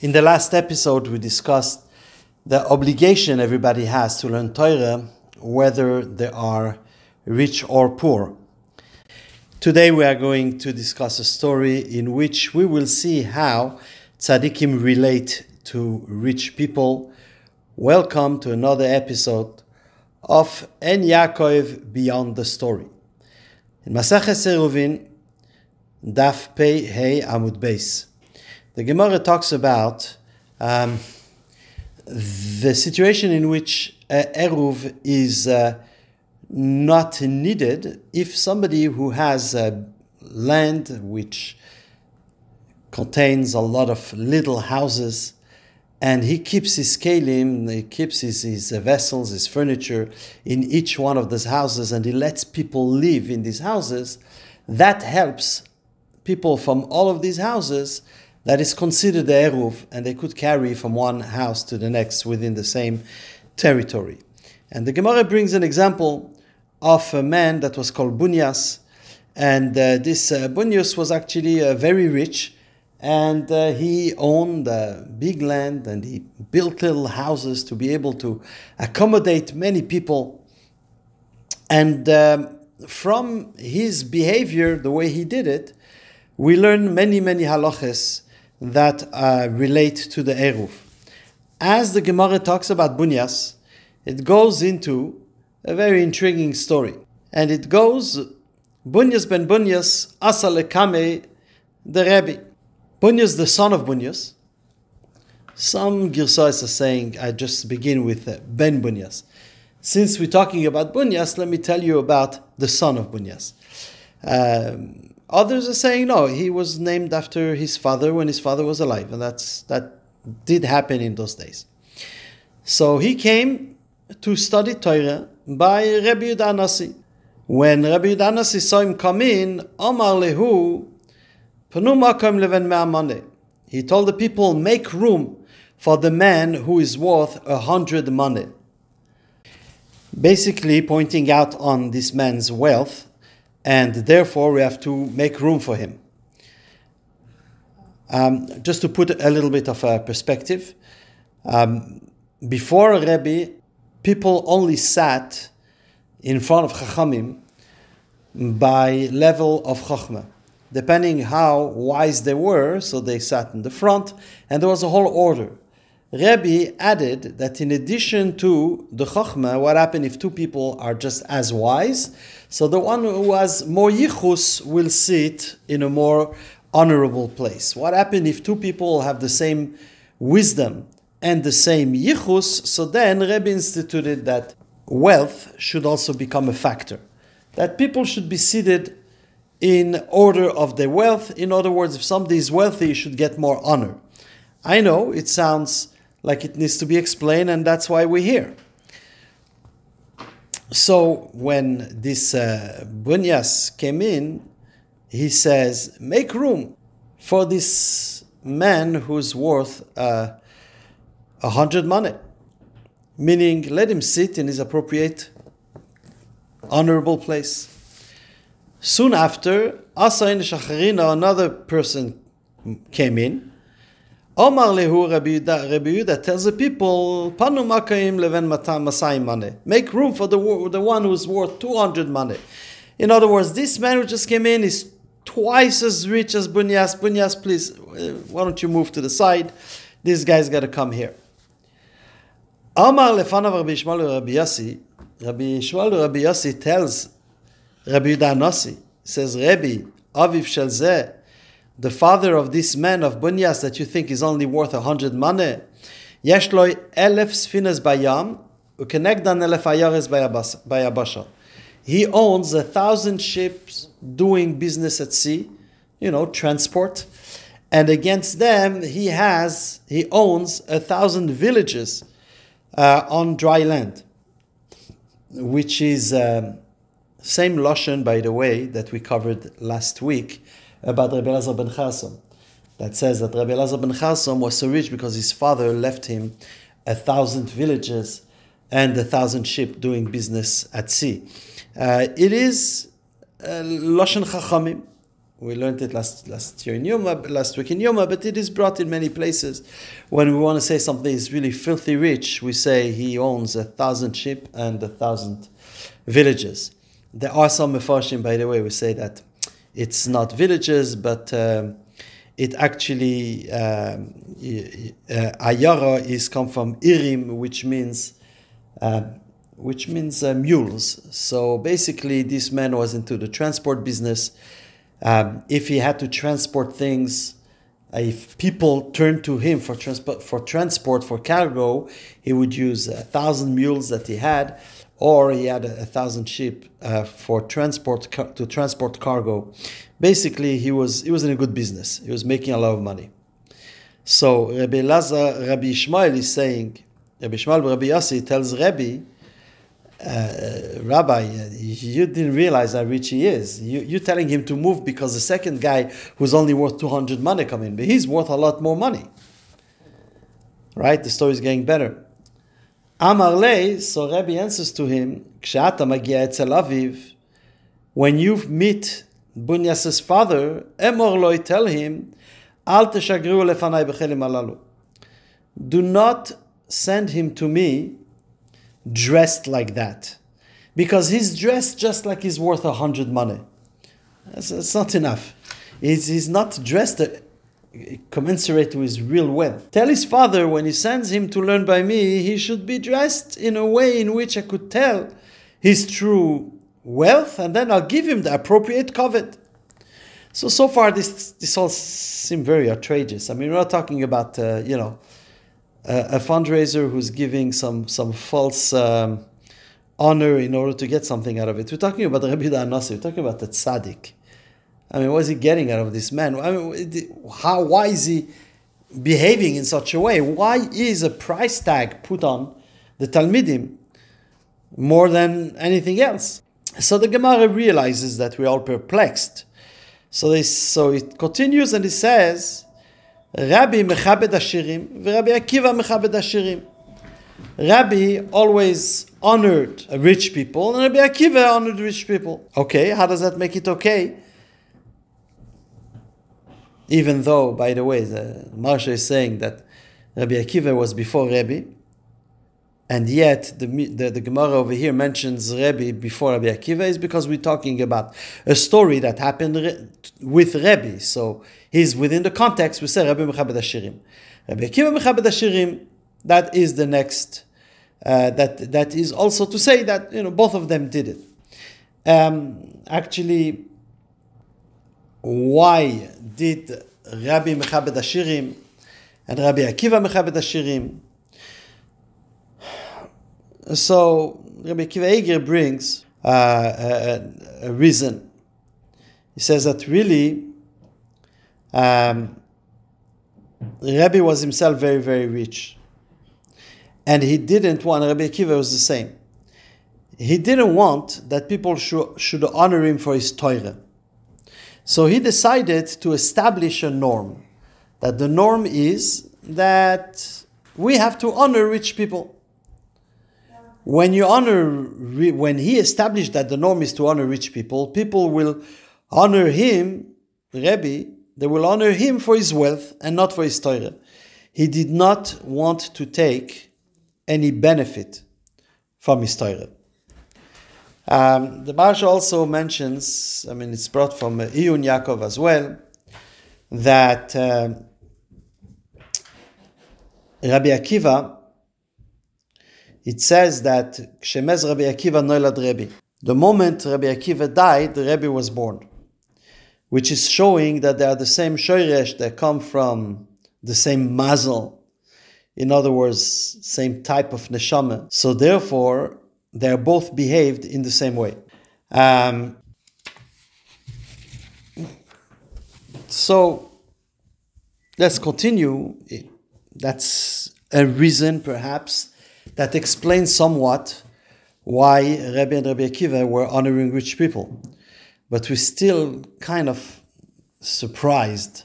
In the last episode, we discussed the obligation everybody has to learn Torah, whether they are rich or poor. Today, we are going to discuss a story in which we will see how tzaddikim relate to rich people. Welcome to another episode of Ein Yaakov Beyond the Story. In Maseches Eruvin, Daf Pei Hey Amud Beis. The Gemara talks about um, the situation in which uh, Eruv is uh, not needed if somebody who has uh, land which contains a lot of little houses and he keeps his kalim, he keeps his, his vessels, his furniture in each one of those houses and he lets people live in these houses, that helps people from all of these houses that is considered the Eruv, and they could carry from one house to the next within the same territory. And the Gemara brings an example of a man that was called Bunyas, and uh, this uh, Bunyas was actually uh, very rich, and uh, he owned a big land, and he built little houses to be able to accommodate many people. And um, from his behavior, the way he did it, we learn many, many halachas that uh, relate to the Eruv. As the Gemara talks about Bunyas, it goes into a very intriguing story. And it goes, Bunyas ben Bunyas, Asa lekame, the Rebbe. Bunyas, the son of Bunyas. Some Girsais are saying, I just begin with uh, Ben Bunyas. Since we're talking about Bunyas, let me tell you about the son of Bunyas. Um, Others are saying no, he was named after his father when his father was alive, and that's that did happen in those days. So he came to study Torah by Rabbi Yudanasi. When Rabbi Yudanasi saw him come in, Omar lehu, makom leven He told the people, make room for the man who is worth a hundred money. Basically, pointing out on this man's wealth and therefore we have to make room for him. Um, just to put a little bit of a perspective, um, before Rebbe, people only sat in front of Chachamim by level of Chachma. Depending how wise they were, so they sat in the front, and there was a whole order. Rebbe added that in addition to the Chachma, what happened if two people are just as wise? So the one who has more yichus will sit in a more honorable place. What happened if two people have the same wisdom and the same yichus? So then Rebbe instituted that wealth should also become a factor. That people should be seated in order of their wealth. In other words, if somebody is wealthy, he should get more honor. I know it sounds like it needs to be explained, and that's why we're here. So when this uh, Bunyas came in, he says, make room for this man who's worth uh, a uh, hundred money. Meaning, let him sit in his appropriate, honorable place. Soon after, Asa in Shacharina, another person came in, Omar lehu Rabbi Yehuda tells the people, Panu makaim leven masai money. Make room for the, the one who's worth 200 money. In other words, this man who just came in is twice as rich as Bunyas. Bunyas, please, uh, why don't you move to the side? This guy's got to come here. Omar lefanav Rabbi Yishmael Rabbi Yossi. Rabbi Yishmael Rabbi Yossi tells Rabbi Yehuda Nasi, says, Rabbi, aviv shel zeh, the father of this man of Bunyas that you think is only worth a hundred money, Yeshloi elef sfinas bayam, ukenegdan elef ayares bayabasha. He owns a thousand ships doing business at sea, you know, transport. And against them, he has, he owns a thousand villages uh, on dry land, which is um, same Lashon, by the way, that we covered last week about Rabbi Elazar ben Charsom that says that Rabbi Elazar ben Charsom was so rich because his father left him a thousand villages and a thousand ships doing business at sea. Uh, it is uh, Chachamim, We learned it last last year in Yoma, last week in Yoma, but it is brought in many places. When we want to say something is really filthy rich, we say he owns a thousand sheep and a thousand villages. There are some mefarshim, by the way, we say that it's not villages, but um, it actually um, uh, ayara is come from irim, which means uh, which means uh, mules. So basically, this man was into the transport business. Um, if he had to transport things, if people turned to him for transport for transport for cargo, he would use a thousand mules that he had, or he had a, a thousand sheep uh, for transport to transport cargo. Basically, he was he was in a good business. He was making a lot of money. So Rabbi Lazar, Rabbi Ishmael is saying, Rabbi Ishmael, Rabbi Yossi tells Rabbi uh, Rabbi, you didn't realize how rich he is. You, you're telling him to move because the second guy who's only worth 200 money come in, but he's worth a lot more money. Right? The story is getting better. Amar lei, so Rabbi answers to him, when you meet Bunyas's father, emor loi, tell him, al alalu. Do not send him to me dressed like that. Because he's dressed just like he's worth a hundred money. That's, not enough. He's, he's not dressed commensurate his real wealth. Tell his father when he sends him to learn by me, he should be dressed in a way in which I could tell his true wealth, and then I'll give him the appropriate koved. So so far, this this all seems very outrageous. I mean, we're not talking about uh, you know a fundraiser who's giving some some false um, honor in order to get something out of it. We're talking about Rabbi Anasi. We're talking about the tzaddik. I mean, what is he getting out of this man? I mean, how? Why is he behaving in such a way? Why is a price tag put on the Talmidim more than anything else? So the Gemara realizes that we're all perplexed. So they, so it continues and it says Rabbi mechabed ashirim, Rabbi Akiva mechabed ashirim. Rabbi always honored rich people, and Rabbi Akiva honored rich people. Okay, how does that make it okay? Even though, by the way, the Maharsha is saying that Rabbi Akiva was before Rabbi, and yet the, the, the Gemara over here mentions Rebbe before Rabbi Akiva is because we're talking about a story that happened with Rebbe. So he's within the context. We say Rabbi Mechabed Ashirim. Rabbi Akiva Mechabed Ashirim. That is the next. Uh, that that is also to say that you know both of them did it. Um, actually, why did Rabbi Mechabed Ashirim and Rabbi Akiva Mechabed Ashirim? So Rabbi Kiva brings uh, a, a, reason. He says that really, um, Rabbi was himself very, very rich. And he didn't want, Rabbi Akiva was the same. He didn't want that people should, should honor him for his Torah. So he decided to establish a norm. That the norm is that we have to honor rich people when you honor, when he established that the norm is to honor rich people, people will honor him, Rebbe, they will honor him for his wealth and not for his Torah. He did not want to take any benefit from his Torah. Um, the Maharsha also mentions, I mean, it's brought from uh, Iyun Yaakov as well, that uh, Rabbi Akiva it says that Shemez Rabbi Akiva Rebbe. The moment Rabbi Akiva died, the Rebbe was born, which is showing that they are the same shoyresh that come from the same mazel. In other words, same type of neshama. So therefore, they are both behaved in the same way. Um, so let's continue. That's a reason, perhaps, that explains somewhat why Rabbi and Rabbi Akiva were honoring rich people. But we're still kind of surprised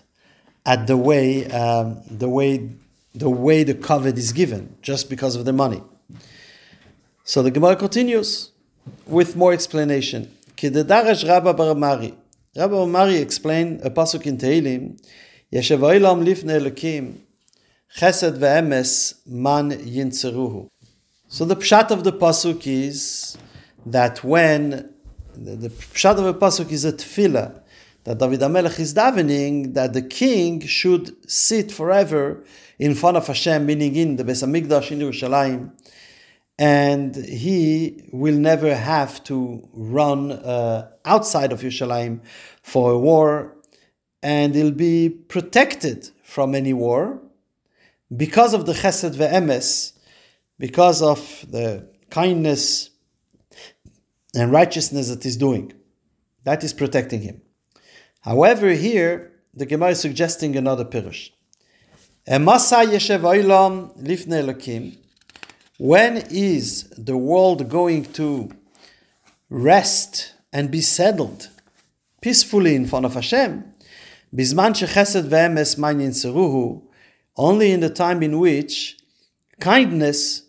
at the way um, the way the way the koved is given, just because of the money. So the Gemara continues with more explanation. Rabba bar Mari. Rabbi Omari explained a pasuk in Tehillim, Yeshev oilam lifne elokim, chesed ve'emes man yinzeruhu. So the pshat of the pasuk is that when the, pshat of the pasuk is a tefillah that David HaMelech is davening that the king should sit forever in front of Hashem, meaning in the Beis Hamikdash in Yerushalayim, and he will never have to run uh, outside of Yerushalayim for a war, and he'll be protected from any war because of the Chesed ve'emes, because of the kindness and righteousness that he's doing. That is protecting him. However, here the Gemara is suggesting another pirush. When is the world going to rest and be settled peacefully in front of Hashem? Only in the time in which kindness,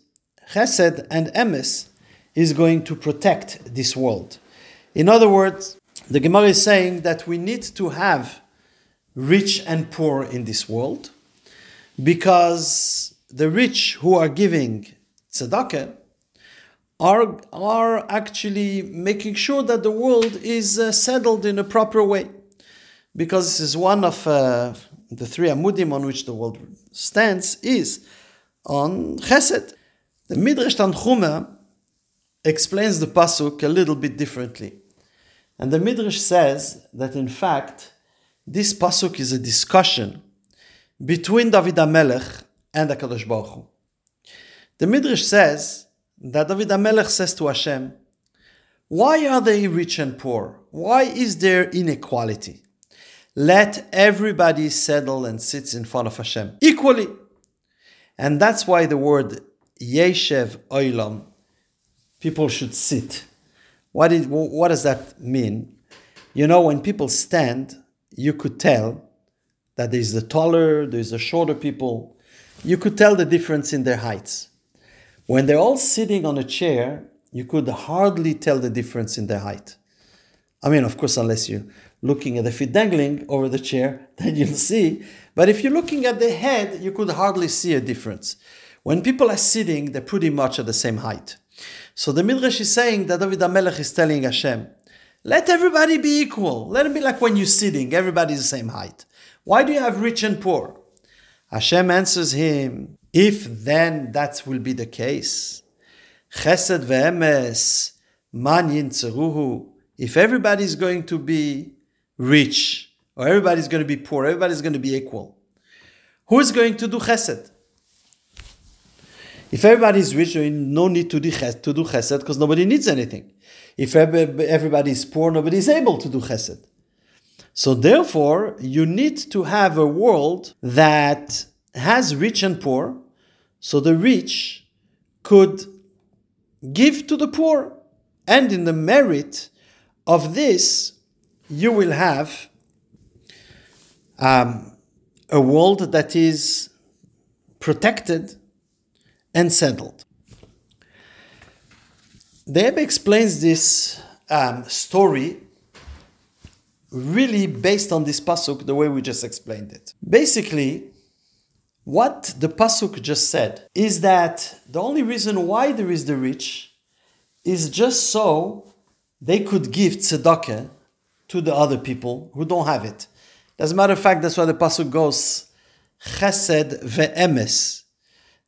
chesed, and emes is going to protect this world. In other words, the Gemara is saying that we need to have rich and poor in this world because the rich who are giving tzedakah are, are actually making sure that the world is uh, settled in a proper way. Because this is one of uh, the three amudim on which the world stands is on chesed. The Midrash Tanchuma explains the pasuk a little bit differently. And the Midrash says that in fact, this pasuk is a discussion between David HaMelech and HaKadosh Baruch Hu. The Midrash says that David HaMelech says to Hashem, Why are they rich and poor? Why is there inequality? Let everybody settle and sits in front of Hashem equally. And that's why the word Yeshev Oilam, people should sit. What does that mean? You know, when people stand, you could tell that there's the taller, there's the shorter people. You could tell the difference in their heights. When they're all sitting on a chair, you could hardly tell the difference in their height. I mean, of course, unless you're looking at the feet dangling over the chair, then you'll see. But if you're looking at the head, you could hardly see a difference. When people are sitting, they're pretty much at the same height. So the Midrash is saying that David HaMelech is telling Hashem, let everybody be equal. Let it be like when you're sitting, everybody's the same height. Why do you have rich and poor? Hashem answers him, if then that will be the case, chesed ve'emes, man yintzeruhu, if everybody's going to be rich, or everybody's going to be poor, everybody's going to be equal, who is going to do chesed? If everybody is rich, there is no need to do chesed, to do chesed because nobody needs anything. If everybody is poor, nobody is able to do chesed. So therefore, you need to have a world that has rich and poor, so the rich could give to the poor. And in the merit of this, you will have um, a world that is protected and settled. The explains this um, story really based on this pasuk, the way we just explained it. Basically, what the pasuk just said is that the only reason why there is the rich is just so they could give tzedakah to the other people who don't have it. As a matter of fact, that's why the pasuk goes, chesed ve'emes.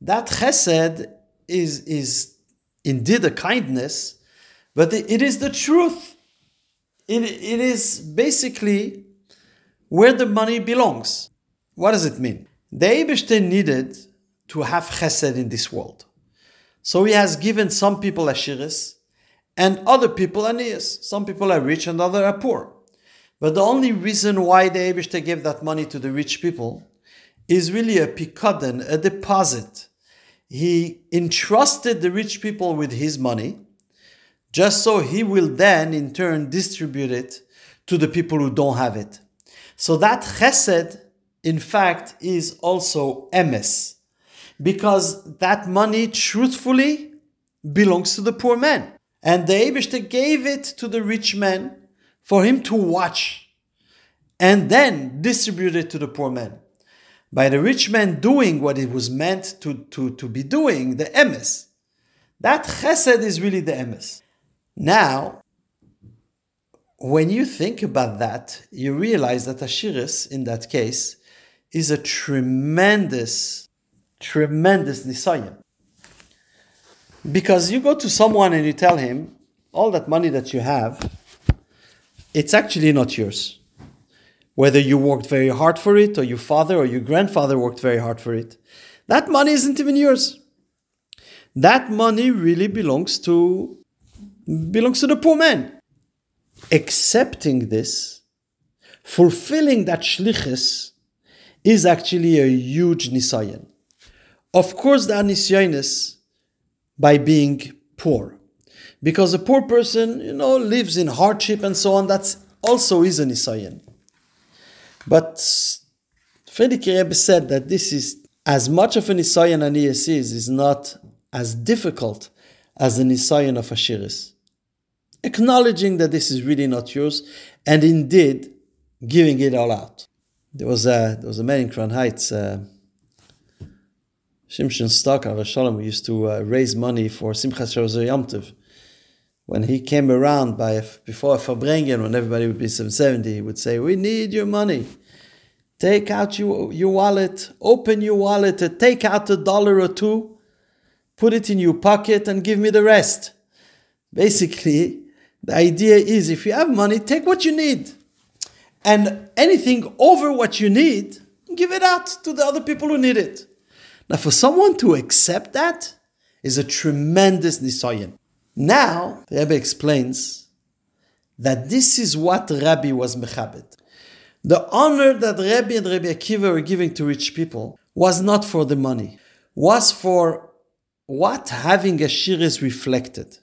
That chesed is, is indeed a kindness, but it is the truth. It, it is basically where the money belongs. What does it mean? The Eibishter needed to have chesed in this world. So he has given some people ashiris and other people aniyas. Some people are rich and others are poor. But the only reason why the Eibishter gave that money to the rich people is really a pikadon, a deposit. He entrusted the rich people with his money, just so he will then in turn distribute it to the people who don't have it. So that chesed, in fact, is also emes, because that money truthfully belongs to the poor man. And the Eibishter gave it to the rich man for him to watch and then distribute it to the poor man. By the rich man doing what it was meant to, to, to be doing, the emes. That chesed is really the emes. Now, when you think about that, you realize that Ashiris, in that case, is a tremendous, tremendous nisayan. Because you go to someone and you tell him, all that money that you have, it's actually not yours. Whether you worked very hard for it, or your father or your grandfather worked very hard for it, that money isn't even yours. That money really belongs to belongs to the poor man. Accepting this, fulfilling that shlichus, is actually a huge nisayan. Of course, the nisyanis by being poor. Because a poor person, you know, lives in hardship and so on, that's also is a nisayan. But Rebbe said that this is as much of a nisayan aniyas is, is not as difficult as the nisayan of Ashiris. Acknowledging that this is really not yours, and indeed giving it all out. There was a there was a man in Crown Heights, uh, Shimshon Stocker, Shalom, who used to uh, raise money for Simchas Yom When he came around by before a Farbrengen, when everybody would be 770, he would say, "We need your money. Take out your, your wallet, open your wallet, take out a dollar or two, put it in your pocket, and give me the rest." Basically, the idea is if you have money, take what you need. And anything over what you need, give it out to the other people who need it. Now, for someone to accept that is a tremendous nisayan. Now, the Rebbe explains that this is what Rabbi was mechabit. The honor that Rabbi and Rabbi Akiva were giving to rich people was not for the money, was for what having a shir is reflected.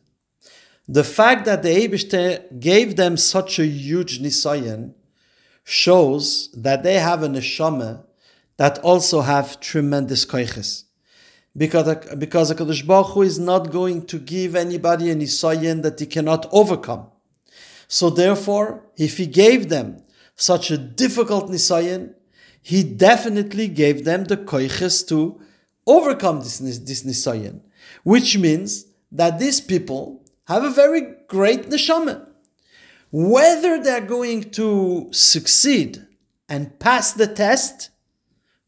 The fact that the Eibishter gave them such a huge nisayan shows that they have a neshama that also have tremendous koiches. Because, because HaKadosh Baruch Hu is not going to give anybody a nisayan that he cannot overcome. So therefore, if he gave them such a difficult nisayan, he definitely gave them the koiches to overcome this, this nisayan. Which means that these people have a very great neshama. Whether they're going to succeed and pass the test,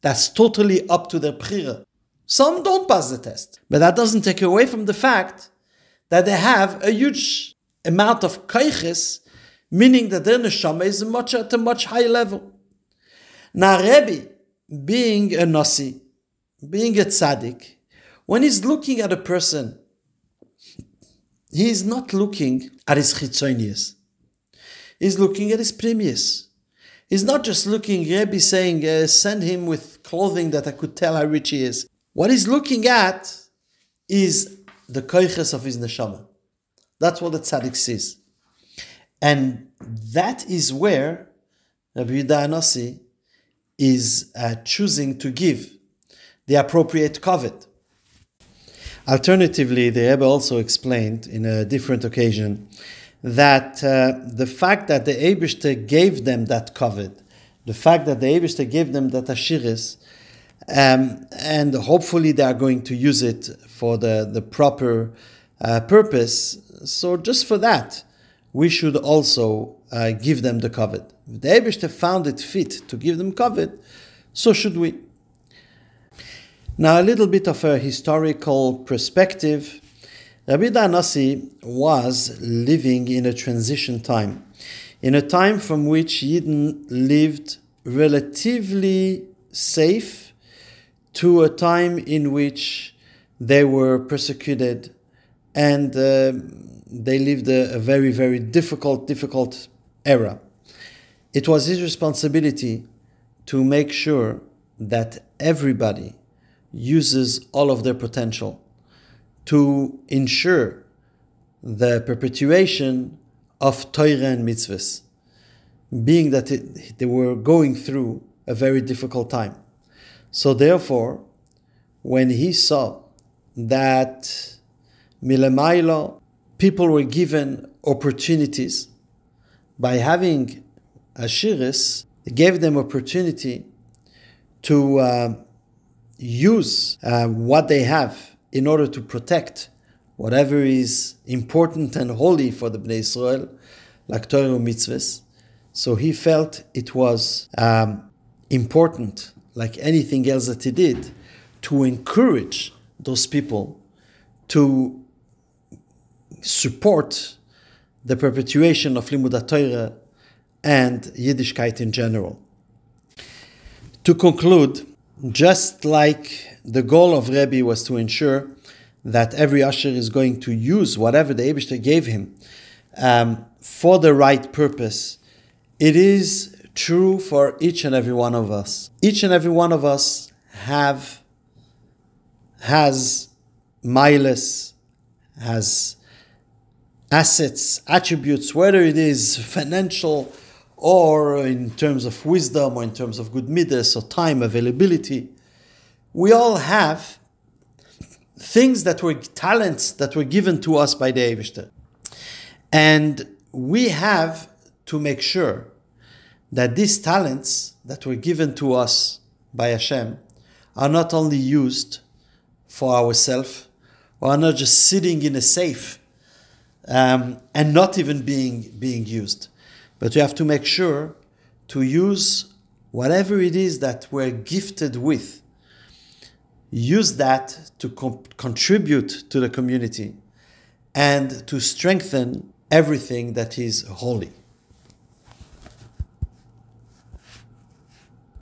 that's totally up to their bchira. Some don't pass the test, but that doesn't take away from the fact that they have a huge amount of kaiches, meaning that their neshama is much, at a much higher level. Now, Rebbe, being a nasi, being a tzaddik, when he's looking at a person, he is not looking at his chitzonius. He's looking at his pnimius. He's not just looking, Rebbe saying, uh, send him with clothing that I could tell how rich he is. What he's looking at is the koiches of his neshama. That's what the tzaddik sees. And that is where Rabbi Anasi is uh, choosing to give the appropriate koved. Alternatively, the Rebbe also explained in a different occasion that uh, the fact that the Abishter gave them that koved, the fact that the Abishter gave them that Ashiris, um, and hopefully they are going to use it for the, the proper uh, purpose. So, just for that, we should also uh, give them the koved. If the Abishter found it fit to give them koved, so should we. Now, a little bit of a historical perspective. Rabbi Danasi was living in a transition time, in a time from which Yidden lived relatively safe to a time in which they were persecuted and uh, they lived a, a very, very difficult, difficult era. It was his responsibility to make sure that everybody uses all of their potential to ensure the perpetuation of Torah and mitzvahs, being that it, they were going through a very difficult time. So, therefore, when he saw that Milemailo, people were given opportunities by having Ashiris, gave them opportunity to uh, use uh, what they have in order to protect whatever is important and holy for the Bnei Israel, like Torah mitzvahs. So he felt it was um, important, like anything else that he did, to encourage those people to support the perpetuation of Limud Torah and Yiddishkeit in general. To conclude, just like the goal of Rebbe was to ensure that every usher is going to use whatever the Abishter gave him um, for the right purpose, it is true for each and every one of us. Each and every one of us have has miles, has assets, attributes, whether it is financial or in terms of wisdom or in terms of good midas or time availability. We all have things that were talents that were given to us by the Eivishter. And we have to make sure that these talents that were given to us by Hashem are not only used for ourselves or are not just sitting in a safe um, and not even being, being used. But we have to make sure to use whatever it is that we're gifted with, use that to co- contribute to the community and to strengthen everything that is holy.